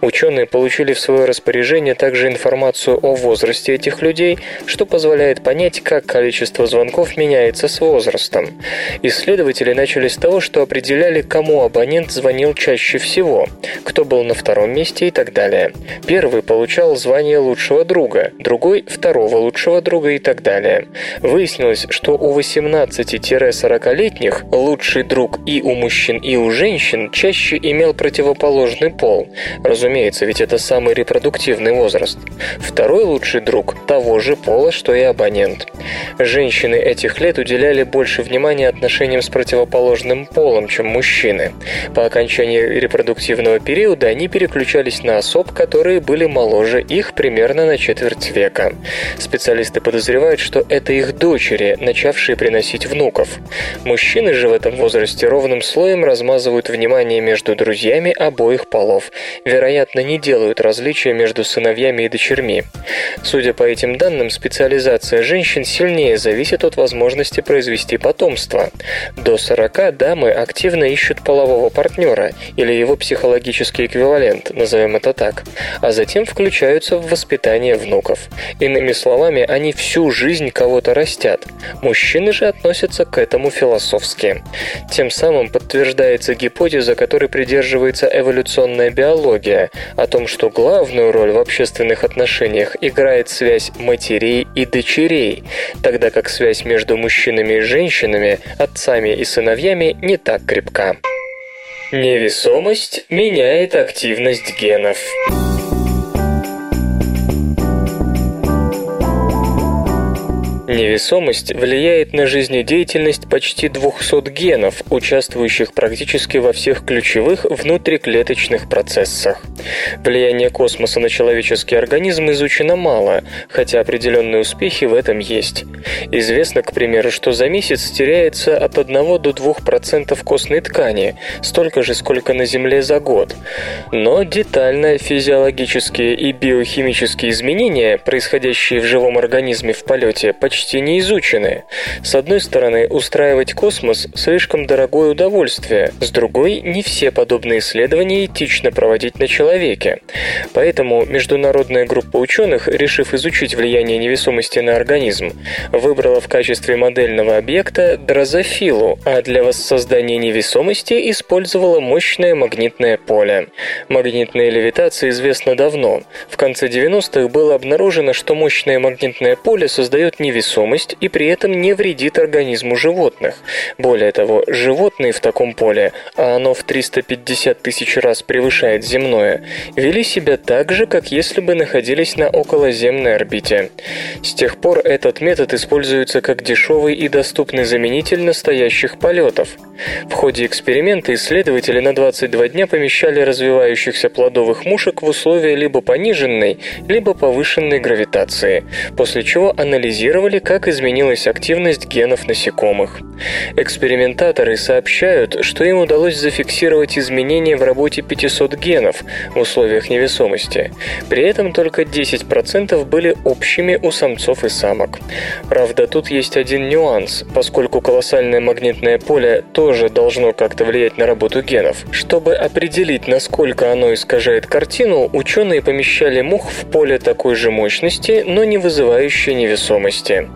Ученые получили в свое распоряжение также информацию о возрасте этих людей, что позволяет понять, как количество звонков меняется с возрастом. Исследователи начали с того, что определяли, кому абонент звонил чаще всего, кто был на втором месте и так далее. Первый получал звание лучшего друга, другой – второго лучшего друга и так далее. Выяснилось, что у 18-40-летних лучший друг и у мужчин, и у женщин чаще имел противоположный пол. Разумеется, ведь это самый репродуктивный возраст. Второй лучший друг того же пола, что и абонент. Женщины этих лет уделяли больше внимания отношениям с противоположным полом, чем мужчины. По окончании репродуктивного периода они переключались на особ, которые были моложе их примерно на четверть века. Специалисты подозревают, что это их дочери, начавшие приносить внуков. Мужчины же в этом возрасте ровным слоем размазывают внимание между друзьями обоих полов. Вероятно, не делают различия между сыновьями и дочерьми. Судя по этим данным, специализация женщин сильнее зависит от возможности произвести потомство. До 40 дамы активно ищут полового партнера или его психологический эквивалент, назовем это так, а затем включаются в воспитание внуков. Иными словами, они всю жизнь кого-то растят. Мужчины же относятся к этому философски. Тем самым подтверждается гипотеза, которой придерживается эволюционная биология, о том, что главную роль в общественных отношениях играет связь матерей и дочерей, тогда как связь между мужчинами и женщинами, отцами и сыновьями не так крепка. Невесомость меняет активность генов. Невесомость влияет на жизнедеятельность почти 200 генов, участвующих практически во всех ключевых внутриклеточных процессах. Влияние космоса на человеческий организм изучено мало, хотя определенные успехи в этом есть. Известно, к примеру, что за месяц теряется от 1 до 2% костной ткани, столько же, сколько на Земле за год. Но детально физиологические и биохимические изменения, происходящие в живом организме в полете, почти почти не изучены. С одной стороны, устраивать космос – слишком дорогое удовольствие, с другой – не все подобные исследования этично проводить на человеке. Поэтому международная группа ученых, решив изучить влияние невесомости на организм, выбрала в качестве модельного объекта дрозофилу, а для воссоздания невесомости использовала мощное магнитное поле. Магнитная левитация известна давно. В конце 90-х было обнаружено, что мощное магнитное поле создает невесомость невесомость и при этом не вредит организму животных. Более того, животные в таком поле, а оно в 350 тысяч раз превышает земное, вели себя так же, как если бы находились на околоземной орбите. С тех пор этот метод используется как дешевый и доступный заменитель настоящих полетов. В ходе эксперимента исследователи на 22 дня помещали развивающихся плодовых мушек в условия либо пониженной, либо повышенной гравитации, после чего анализировали изучали, как изменилась активность генов насекомых. Экспериментаторы сообщают, что им удалось зафиксировать изменения в работе 500 генов в условиях невесомости. При этом только 10% были общими у самцов и самок. Правда, тут есть один нюанс, поскольку колоссальное магнитное поле тоже должно как-то влиять на работу генов. Чтобы определить, насколько оно искажает картину, ученые помещали мух в поле такой же мощности, но не вызывающей невесомости.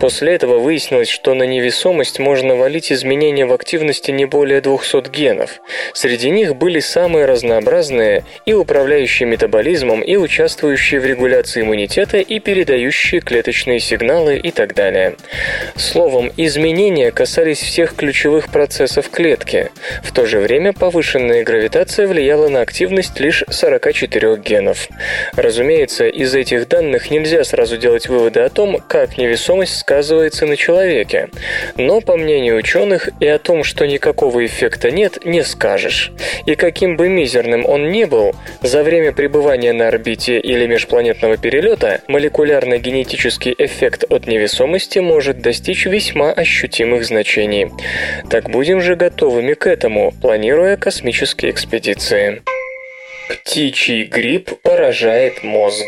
После этого выяснилось, что на невесомость можно валить изменения в активности не более 200 генов. Среди них были самые разнообразные и управляющие метаболизмом, и участвующие в регуляции иммунитета, и передающие клеточные сигналы и так далее. Словом, изменения касались всех ключевых процессов клетки. В то же время повышенная гравитация влияла на активность лишь 44 генов. Разумеется, из этих данных нельзя сразу делать выводы о том, как невесомость невесомость сказывается на человеке. Но, по мнению ученых, и о том, что никакого эффекта нет, не скажешь. И каким бы мизерным он ни был, за время пребывания на орбите или межпланетного перелета молекулярно-генетический эффект от невесомости может достичь весьма ощутимых значений. Так будем же готовыми к этому, планируя космические экспедиции. Птичий грипп поражает мозг.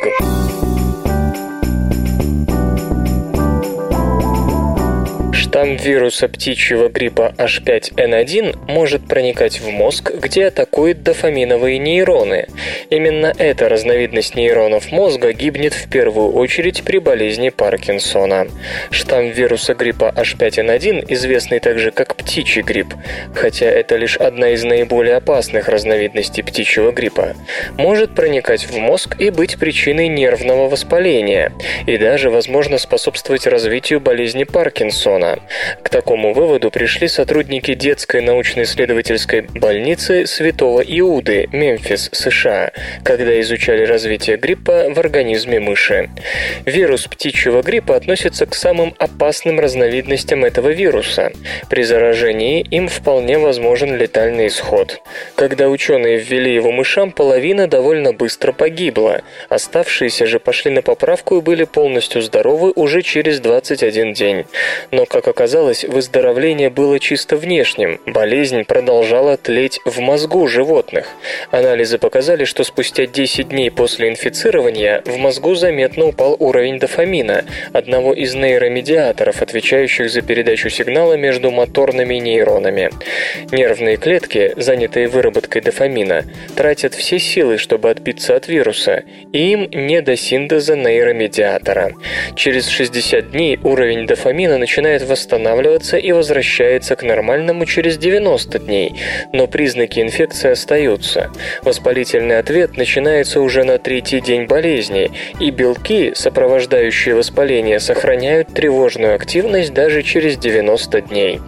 Штамм вируса птичьего гриппа H5N1 может проникать в мозг, где атакует дофаминовые нейроны. Именно эта разновидность нейронов мозга гибнет в первую очередь при болезни Паркинсона. Штамм вируса гриппа H5N1, известный также как птичий грипп, хотя это лишь одна из наиболее опасных разновидностей птичьего гриппа, может проникать в мозг и быть причиной нервного воспаления, и даже, возможно, способствовать развитию болезни Паркинсона. К такому выводу пришли сотрудники детской научно-исследовательской больницы Святого Иуды, Мемфис, США, когда изучали развитие гриппа в организме мыши. Вирус птичьего гриппа относится к самым опасным разновидностям этого вируса. При заражении им вполне возможен летальный исход. Когда ученые ввели его мышам, половина довольно быстро погибла. Оставшиеся же пошли на поправку и были полностью здоровы уже через 21 день. Но, как оказалось, выздоровление было чисто внешним. Болезнь продолжала тлеть в мозгу животных. Анализы показали, что спустя 10 дней после инфицирования в мозгу заметно упал уровень дофамина, одного из нейромедиаторов, отвечающих за передачу сигнала между моторными нейронами. Нервные клетки, занятые выработкой дофамина, тратят все силы, чтобы отбиться от вируса, и им не до синтеза нейромедиатора. Через 60 дней уровень дофамина начинает восстанавливаться и возвращается к нормальному через 90 дней, но признаки инфекции остаются. Воспалительный ответ начинается уже на третий день болезни, и белки, сопровождающие воспаление, сохраняют тревожную активность даже через 90 дней.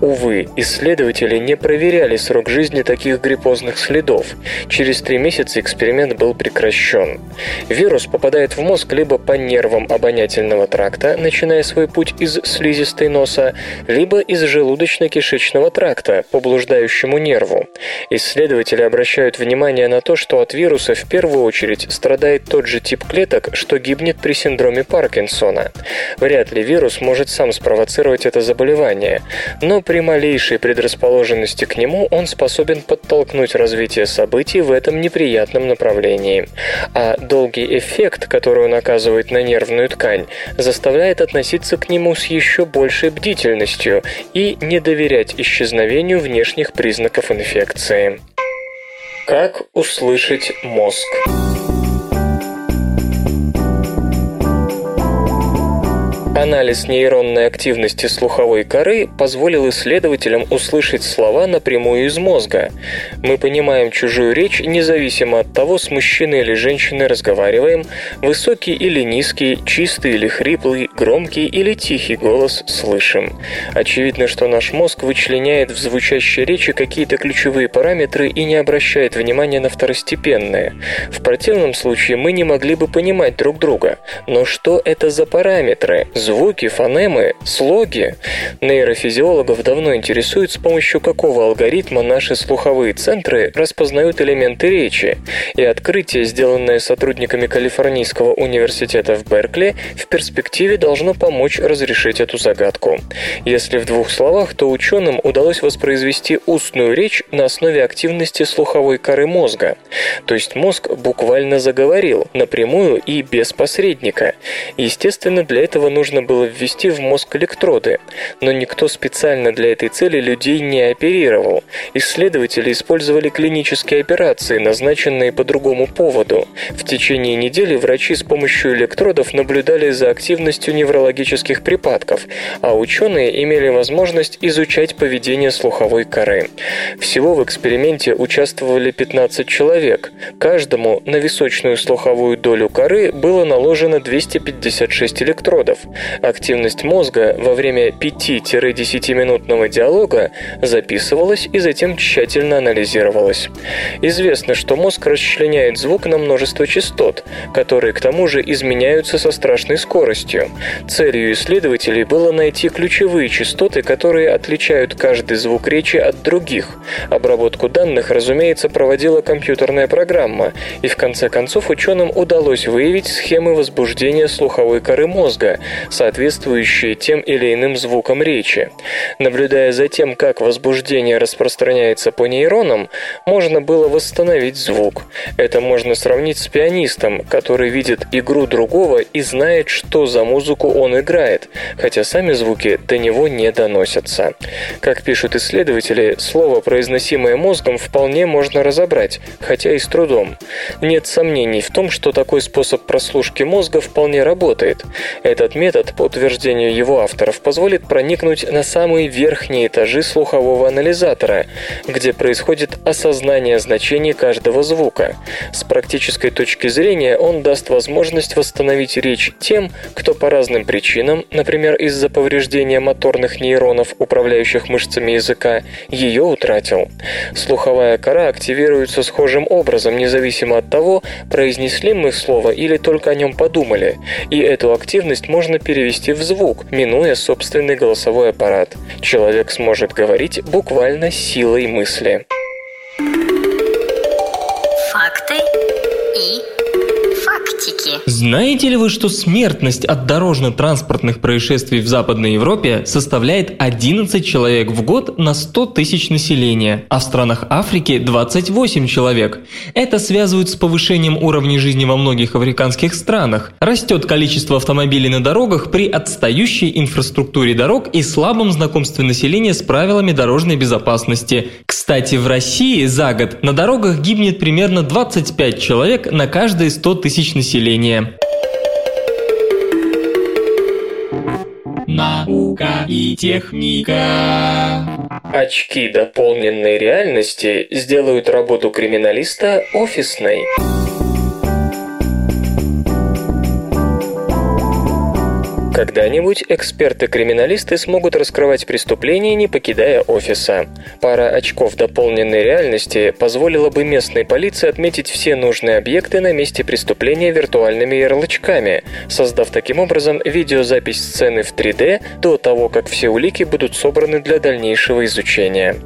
Увы, исследователи не проверяли срок жизни таких гриппозных следов. Через три месяца эксперимент был прекращен. Вирус попадает в мозг либо по нервам обонятельного тракта, начиная свой путь из слизистой носа, либо из желудочно-кишечного тракта по блуждающему нерву. Исследователи обращают внимание на то, что от вируса в первую очередь страдает тот же тип клеток, что гибнет при синдроме Паркинсона. Вряд ли вирус может сам спровоцировать это заболевание, но при малейшей предрасположенности к нему он способен подтолкнуть развитие событий в этом неприятном направлении. А долгий эффект, который он оказывает на нервную ткань, заставляет относиться к нему с еще большей бдительностью и не доверять исчезновению внешних признаков инфекции. Как услышать мозг? Анализ нейронной активности слуховой коры позволил исследователям услышать слова напрямую из мозга. Мы понимаем чужую речь независимо от того, с мужчиной или женщиной разговариваем, высокий или низкий, чистый или хриплый, громкий или тихий голос слышим. Очевидно, что наш мозг вычленяет в звучащей речи какие-то ключевые параметры и не обращает внимания на второстепенные. В противном случае мы не могли бы понимать друг друга. Но что это за параметры? Звуки, фонемы, слоги. Нейрофизиологов давно интересует, с помощью какого алгоритма наши слуховые центры распознают элементы речи. И открытие, сделанное сотрудниками Калифорнийского университета в Беркли, в перспективе должно помочь разрешить эту загадку. Если в двух словах, то ученым удалось воспроизвести устную речь на основе активности слуховой коры мозга. То есть мозг буквально заговорил, напрямую и без посредника. Естественно, для этого нужно было ввести в мозг электроды, но никто специально для этой цели людей не оперировал. Исследователи использовали клинические операции, назначенные по другому поводу. В течение недели врачи с помощью электродов наблюдали за активностью неврологических припадков, а ученые имели возможность изучать поведение слуховой коры. Всего в эксперименте участвовали 15 человек. Каждому на височную слуховую долю коры было наложено 256 электродов. Активность мозга во время 5-10-минутного диалога записывалась и затем тщательно анализировалась. Известно, что мозг расчленяет звук на множество частот, которые к тому же изменяются со страшной скоростью. Целью исследователей было найти ключевые частоты, которые отличают каждый звук речи от других. Обработку данных, разумеется, проводила компьютерная программа, и в конце концов ученым удалось выявить схемы возбуждения слуховой коры мозга, соответствующие тем или иным звукам речи. Наблюдая за тем, как возбуждение распространяется по нейронам, можно было восстановить звук. Это можно сравнить с пианистом, который видит игру другого и знает, что за музыку он играет, хотя сами звуки до него не доносятся. Как пишут исследователи, слово, произносимое мозгом, вполне можно разобрать, хотя и с трудом. Нет сомнений в том, что такой способ прослушки мозга вполне работает. Этот метод, по утверждению его авторов, позволит проникнуть на самые верхние этажи слухового анализатора, где происходит осознание значений каждого звука. С практической точки зрения он даст возможность восстановить речь тем, кто по разным причинам, например, из-за повреждения моторных нейронов, управляющих мышцами языка, ее утратил. Слуховая кора активируется схожим образом, независимо от того, произнесли мы слово или только о нем подумали, и эту активность можно перевести в звук, минуя собственный голосовой аппарат. Человек сможет говорить буквально силой мысли. Знаете ли вы, что смертность от дорожно-транспортных происшествий в Западной Европе составляет 11 человек в год на 100 тысяч населения, а в странах Африки 28 человек? Это связывают с повышением уровня жизни во многих африканских странах. Растет количество автомобилей на дорогах при отстающей инфраструктуре дорог и слабом знакомстве населения с правилами дорожной безопасности. Кстати, в России за год на дорогах гибнет примерно 25 человек на каждые 100 тысяч населения. Наука и техника. Очки дополненной реальности сделают работу криминалиста офисной. Когда-нибудь эксперты-криминалисты смогут раскрывать преступления, не покидая офиса. Пара очков дополненной реальности позволила бы местной полиции отметить все нужные объекты на месте преступления виртуальными ярлычками, создав таким образом видеозапись сцены в 3D до того, как все улики будут собраны для дальнейшего изучения.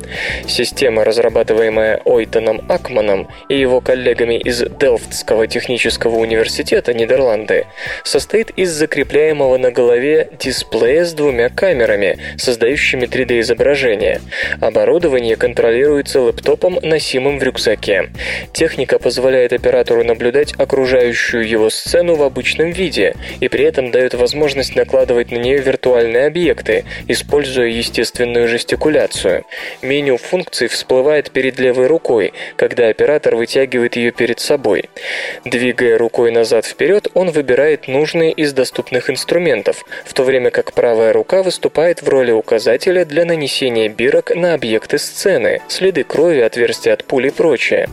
Система, разрабатываемая Ойтоном Акманом и его коллегами из Делфтского технического университета Нидерланды, состоит из закрепляемого на голове дисплея с двумя камерами, создающими 3D-изображение. Оборудование контролируется лэптопом, носимым в рюкзаке. Техника позволяет оператору наблюдать окружающую его сцену в обычном виде и при этом дает возможность накладывать на нее виртуальные объекты, используя естественную жестикуляцию. Меню функций всплывает перед левой рукой, когда оператор вытягивает ее перед собой. Двигая рукой назад-вперед, он выбирает нужные из доступных инструментов, элементов, в то время как правая рука выступает в роли указателя для нанесения бирок на объекты сцены, следы крови, отверстия от пули и прочее.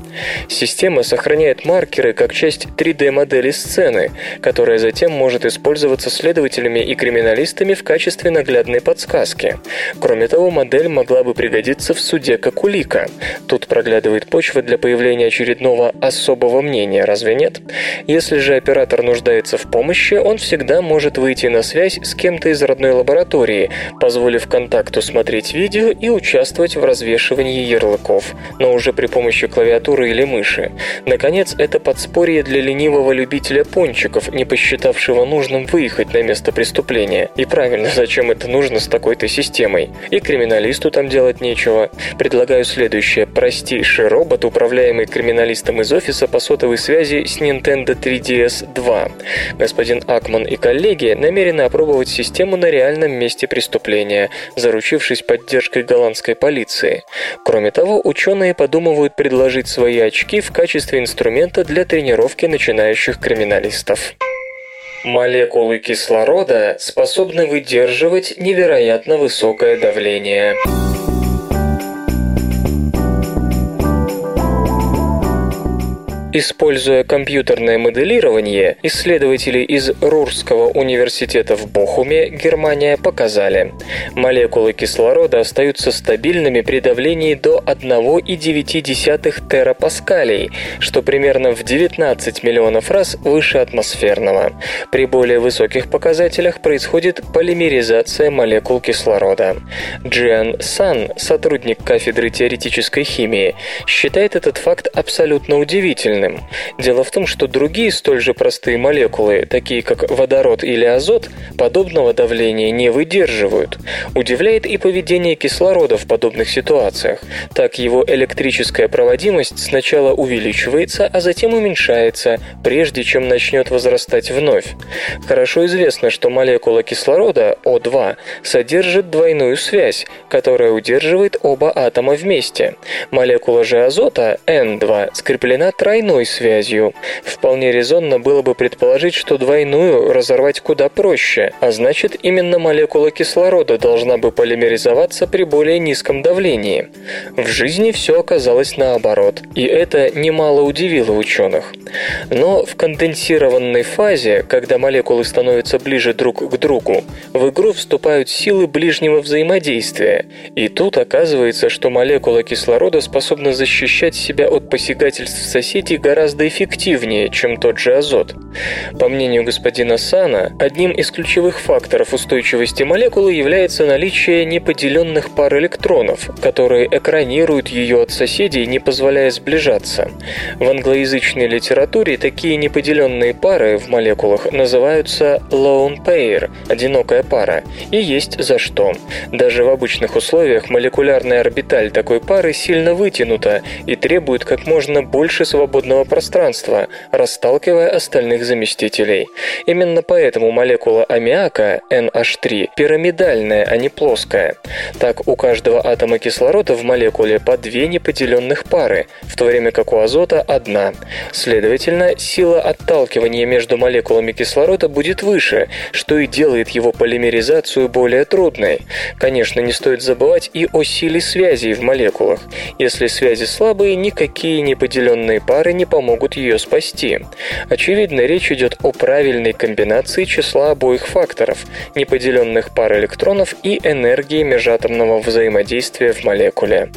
Система сохраняет маркеры как часть 3D-модели сцены, которая затем может использоваться следователями и криминалистами в качестве наглядной подсказки. Кроме того, модель могла бы пригодиться в суде как улика. Тут проглядывает почва для появления очередного особого мнения, разве нет? Если же оператор нуждается в помощи, он всегда может выйти на связь с кем-то из родной лаборатории, позволив контакту смотреть видео и участвовать в развешивании ярлыков, но уже при помощи клавиатуры или мыши. Наконец, это подспорье для ленивого любителя пончиков, не посчитавшего нужным выехать на место преступления. И правильно, зачем это нужно с такой-то системой? И криминалисту там делать нечего. Предлагаю следующее. Простейший робот, управляемый криминалистом из офиса по сотовой связи с Nintendo 3DS 2. Господин Акман и коллеги намерены намерены опробовать систему на реальном месте преступления, заручившись поддержкой голландской полиции. Кроме того, ученые подумывают предложить свои очки в качестве инструмента для тренировки начинающих криминалистов. Молекулы кислорода способны выдерживать невероятно высокое давление. Используя компьютерное моделирование, исследователи из Рурского университета в Бохуме, Германия, показали, молекулы кислорода остаются стабильными при давлении до 1,9 терапаскалей, что примерно в 19 миллионов раз выше атмосферного. При более высоких показателях происходит полимеризация молекул кислорода. Джиан Сан, сотрудник кафедры теоретической химии, считает этот факт абсолютно удивительным, неправильным. Дело в том, что другие столь же простые молекулы, такие как водород или азот, подобного давления не выдерживают. Удивляет и поведение кислорода в подобных ситуациях. Так его электрическая проводимость сначала увеличивается, а затем уменьшается, прежде чем начнет возрастать вновь. Хорошо известно, что молекула кислорода, О2, содержит двойную связь, которая удерживает оба атома вместе. Молекула же азота, N2, скреплена тройной связью. Вполне резонно было бы предположить, что двойную разорвать куда проще, а значит именно молекула кислорода должна бы полимеризоваться при более низком давлении. В жизни все оказалось наоборот, и это немало удивило ученых. Но в конденсированной фазе, когда молекулы становятся ближе друг к другу, в игру вступают силы ближнего взаимодействия, и тут оказывается, что молекула кислорода способна защищать себя от посягательств соседей гораздо эффективнее, чем тот же азот. По мнению господина Сана, одним из ключевых факторов устойчивости молекулы является наличие неподеленных пар электронов, которые экранируют ее от соседей, не позволяя сближаться. В англоязычной литературе такие неподеленные пары в молекулах называются lone pair – одинокая пара, и есть за что. Даже в обычных условиях молекулярная орбиталь такой пары сильно вытянута и требует как можно больше свободного пространства, расталкивая остальных заместителей. Именно поэтому молекула аммиака, NH3, пирамидальная, а не плоская. Так, у каждого атома кислорода в молекуле по две неподеленных пары, в то время как у азота одна. Следовательно, сила отталкивания между молекулами кислорода будет выше, что и делает его полимеризацию более трудной. Конечно, не стоит забывать и о силе связей в молекулах. Если связи слабые, никакие неподеленные пары не помогут ее спасти. Очевидно, речь идет о правильной комбинации числа обоих факторов – неподеленных пар электронов и энергии межатомного взаимодействия в молекуле.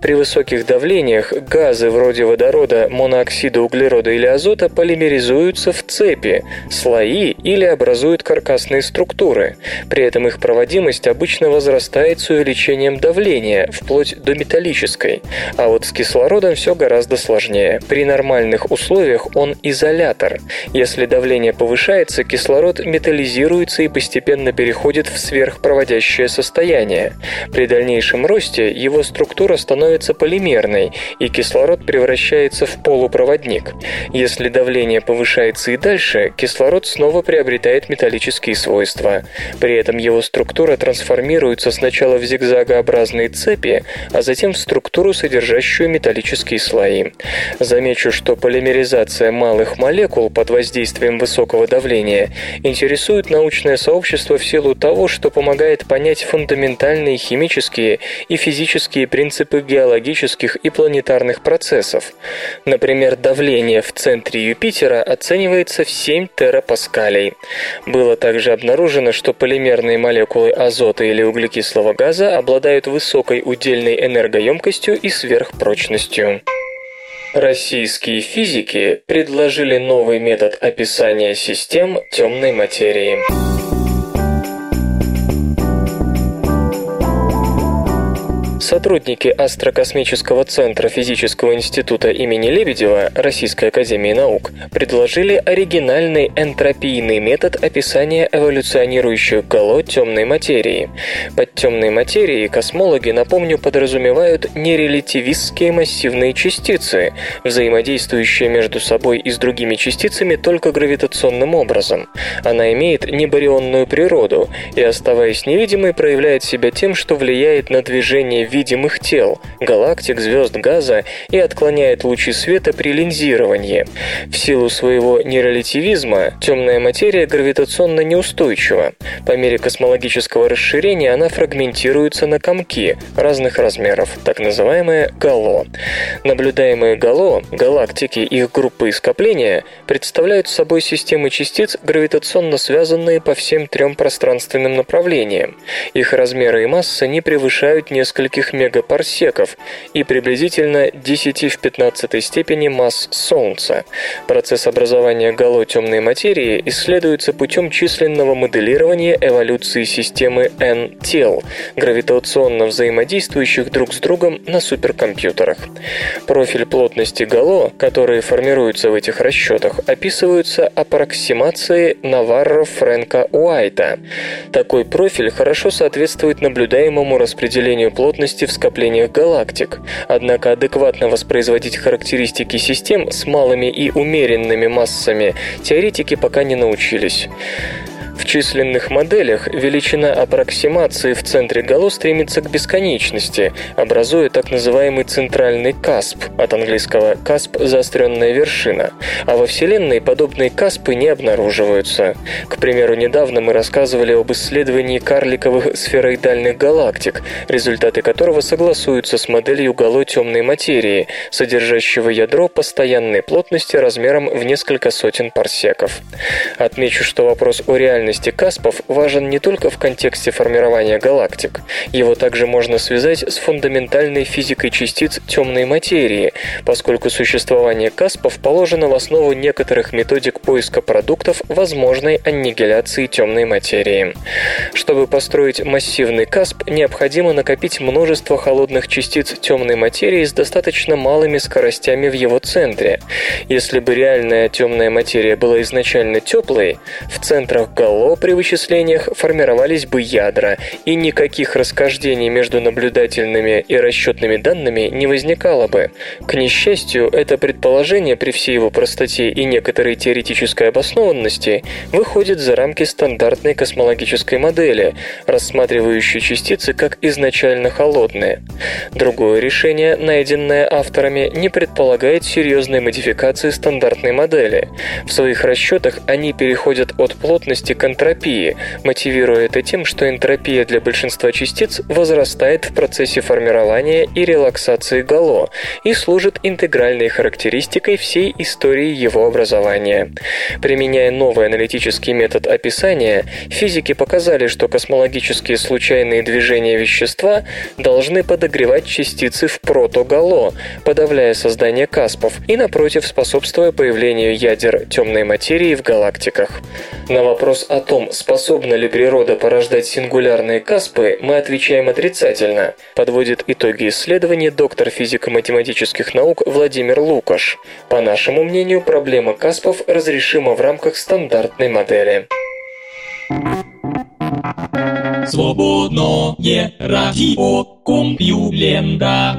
При высоких давлениях газы вроде водорода, моноксида углерода или азота полимеризуются в цепи, слои или образуют каркасные структуры. При этом их проводимость обычно возрастает с увеличением давления, вплоть до металлической. А вот с кислородом все гораздо сложнее. При нормальных условиях он изолятор. Если давление повышается, кислород металлизируется и постепенно переходит в сверхпроводящее состояние. При дальнейшем росте его структура становится полимерной, и кислород превращается в полупроводник. Если давление повышается и дальше, кислород снова приобретает металлические свойства. При этом его структура трансформируется сначала в зигзагообразные цепи, а затем в структуру, содержащую металлические слои. Замечу, что полимеризация малых молекул под воздействием высокого давления интересует научное сообщество в силу того, что помогает понять фундаментальные химические и физические принципы геологических и планетарных процессов. Например, давление в центре Юпитера оценивается в 7 терапаскалей. Было также обнаружено, что полимерные молекулы азота или углекислого газа обладают высокой удельной энергоемкостью и сверхпрочностью. Российские физики предложили новый метод описания систем темной материи. Сотрудники Астрокосмического центра Физического института имени Лебедева Российской академии наук предложили оригинальный энтропийный метод описания эволюционирующих гало темной материи. Под темной материей космологи, напомню, подразумевают нерелятивистские массивные частицы, взаимодействующие между собой и с другими частицами только гравитационным образом. Она имеет небарионную природу и, оставаясь невидимой, проявляет себя тем, что влияет на движение видимых тел, галактик, звезд, газа и отклоняет лучи света при линзировании. В силу своего нерелятивизма темная материя гравитационно неустойчива. По мере космологического расширения она фрагментируется на комки разных размеров, так называемое гало. Наблюдаемые гало, галактики их группы и скопления представляют собой системы частиц, гравитационно связанные по всем трем пространственным направлениям. Их размеры и масса не превышают нескольких мегапарсеков и приблизительно 10 в 15 степени масс Солнца. Процесс образования гало темной материи исследуется путем численного моделирования эволюции системы N-тел, гравитационно взаимодействующих друг с другом на суперкомпьютерах. Профиль плотности гало, которые формируются в этих расчетах, описываются аппроксимацией Наварро Фрэнка Уайта. Такой профиль хорошо соответствует наблюдаемому распределению плотности в скоплениях галактик, однако адекватно воспроизводить характеристики систем с малыми и умеренными массами теоретики пока не научились. В численных моделях величина аппроксимации в центре гало стремится к бесконечности, образуя так называемый центральный касп, от английского «касп» – заостренная вершина, а во Вселенной подобные каспы не обнаруживаются. К примеру, недавно мы рассказывали об исследовании карликовых сфероидальных галактик, результаты которого согласуются с моделью гало темной материи, содержащего ядро постоянной плотности размером в несколько сотен парсеков. Отмечу, что вопрос о реальности активности Каспов важен не только в контексте формирования галактик. Его также можно связать с фундаментальной физикой частиц темной материи, поскольку существование Каспов положено в основу некоторых методик поиска продуктов возможной аннигиляции темной материи. Чтобы построить массивный Касп, необходимо накопить множество холодных частиц темной материи с достаточно малыми скоростями в его центре. Если бы реальная темная материя была изначально теплой, в центрах галактик НЛО при вычислениях формировались бы ядра, и никаких расхождений между наблюдательными и расчетными данными не возникало бы. К несчастью, это предположение при всей его простоте и некоторой теоретической обоснованности выходит за рамки стандартной космологической модели, рассматривающей частицы как изначально холодные. Другое решение, найденное авторами, не предполагает серьезной модификации стандартной модели. В своих расчетах они переходят от плотности к энтропии, мотивируя это тем, что энтропия для большинства частиц возрастает в процессе формирования и релаксации гало и служит интегральной характеристикой всей истории его образования. Применяя новый аналитический метод описания, физики показали, что космологические случайные движения вещества должны подогревать частицы в протогало, подавляя создание каспов и, напротив, способствуя появлению ядер темной материи в галактиках. На вопрос о том, способна ли природа порождать сингулярные каспы, мы отвечаем отрицательно, подводит итоги исследования доктор физико-математических наук Владимир Лукаш. По нашему мнению, проблема каспов разрешима в рамках стандартной модели. Свободное радио Компьюлента.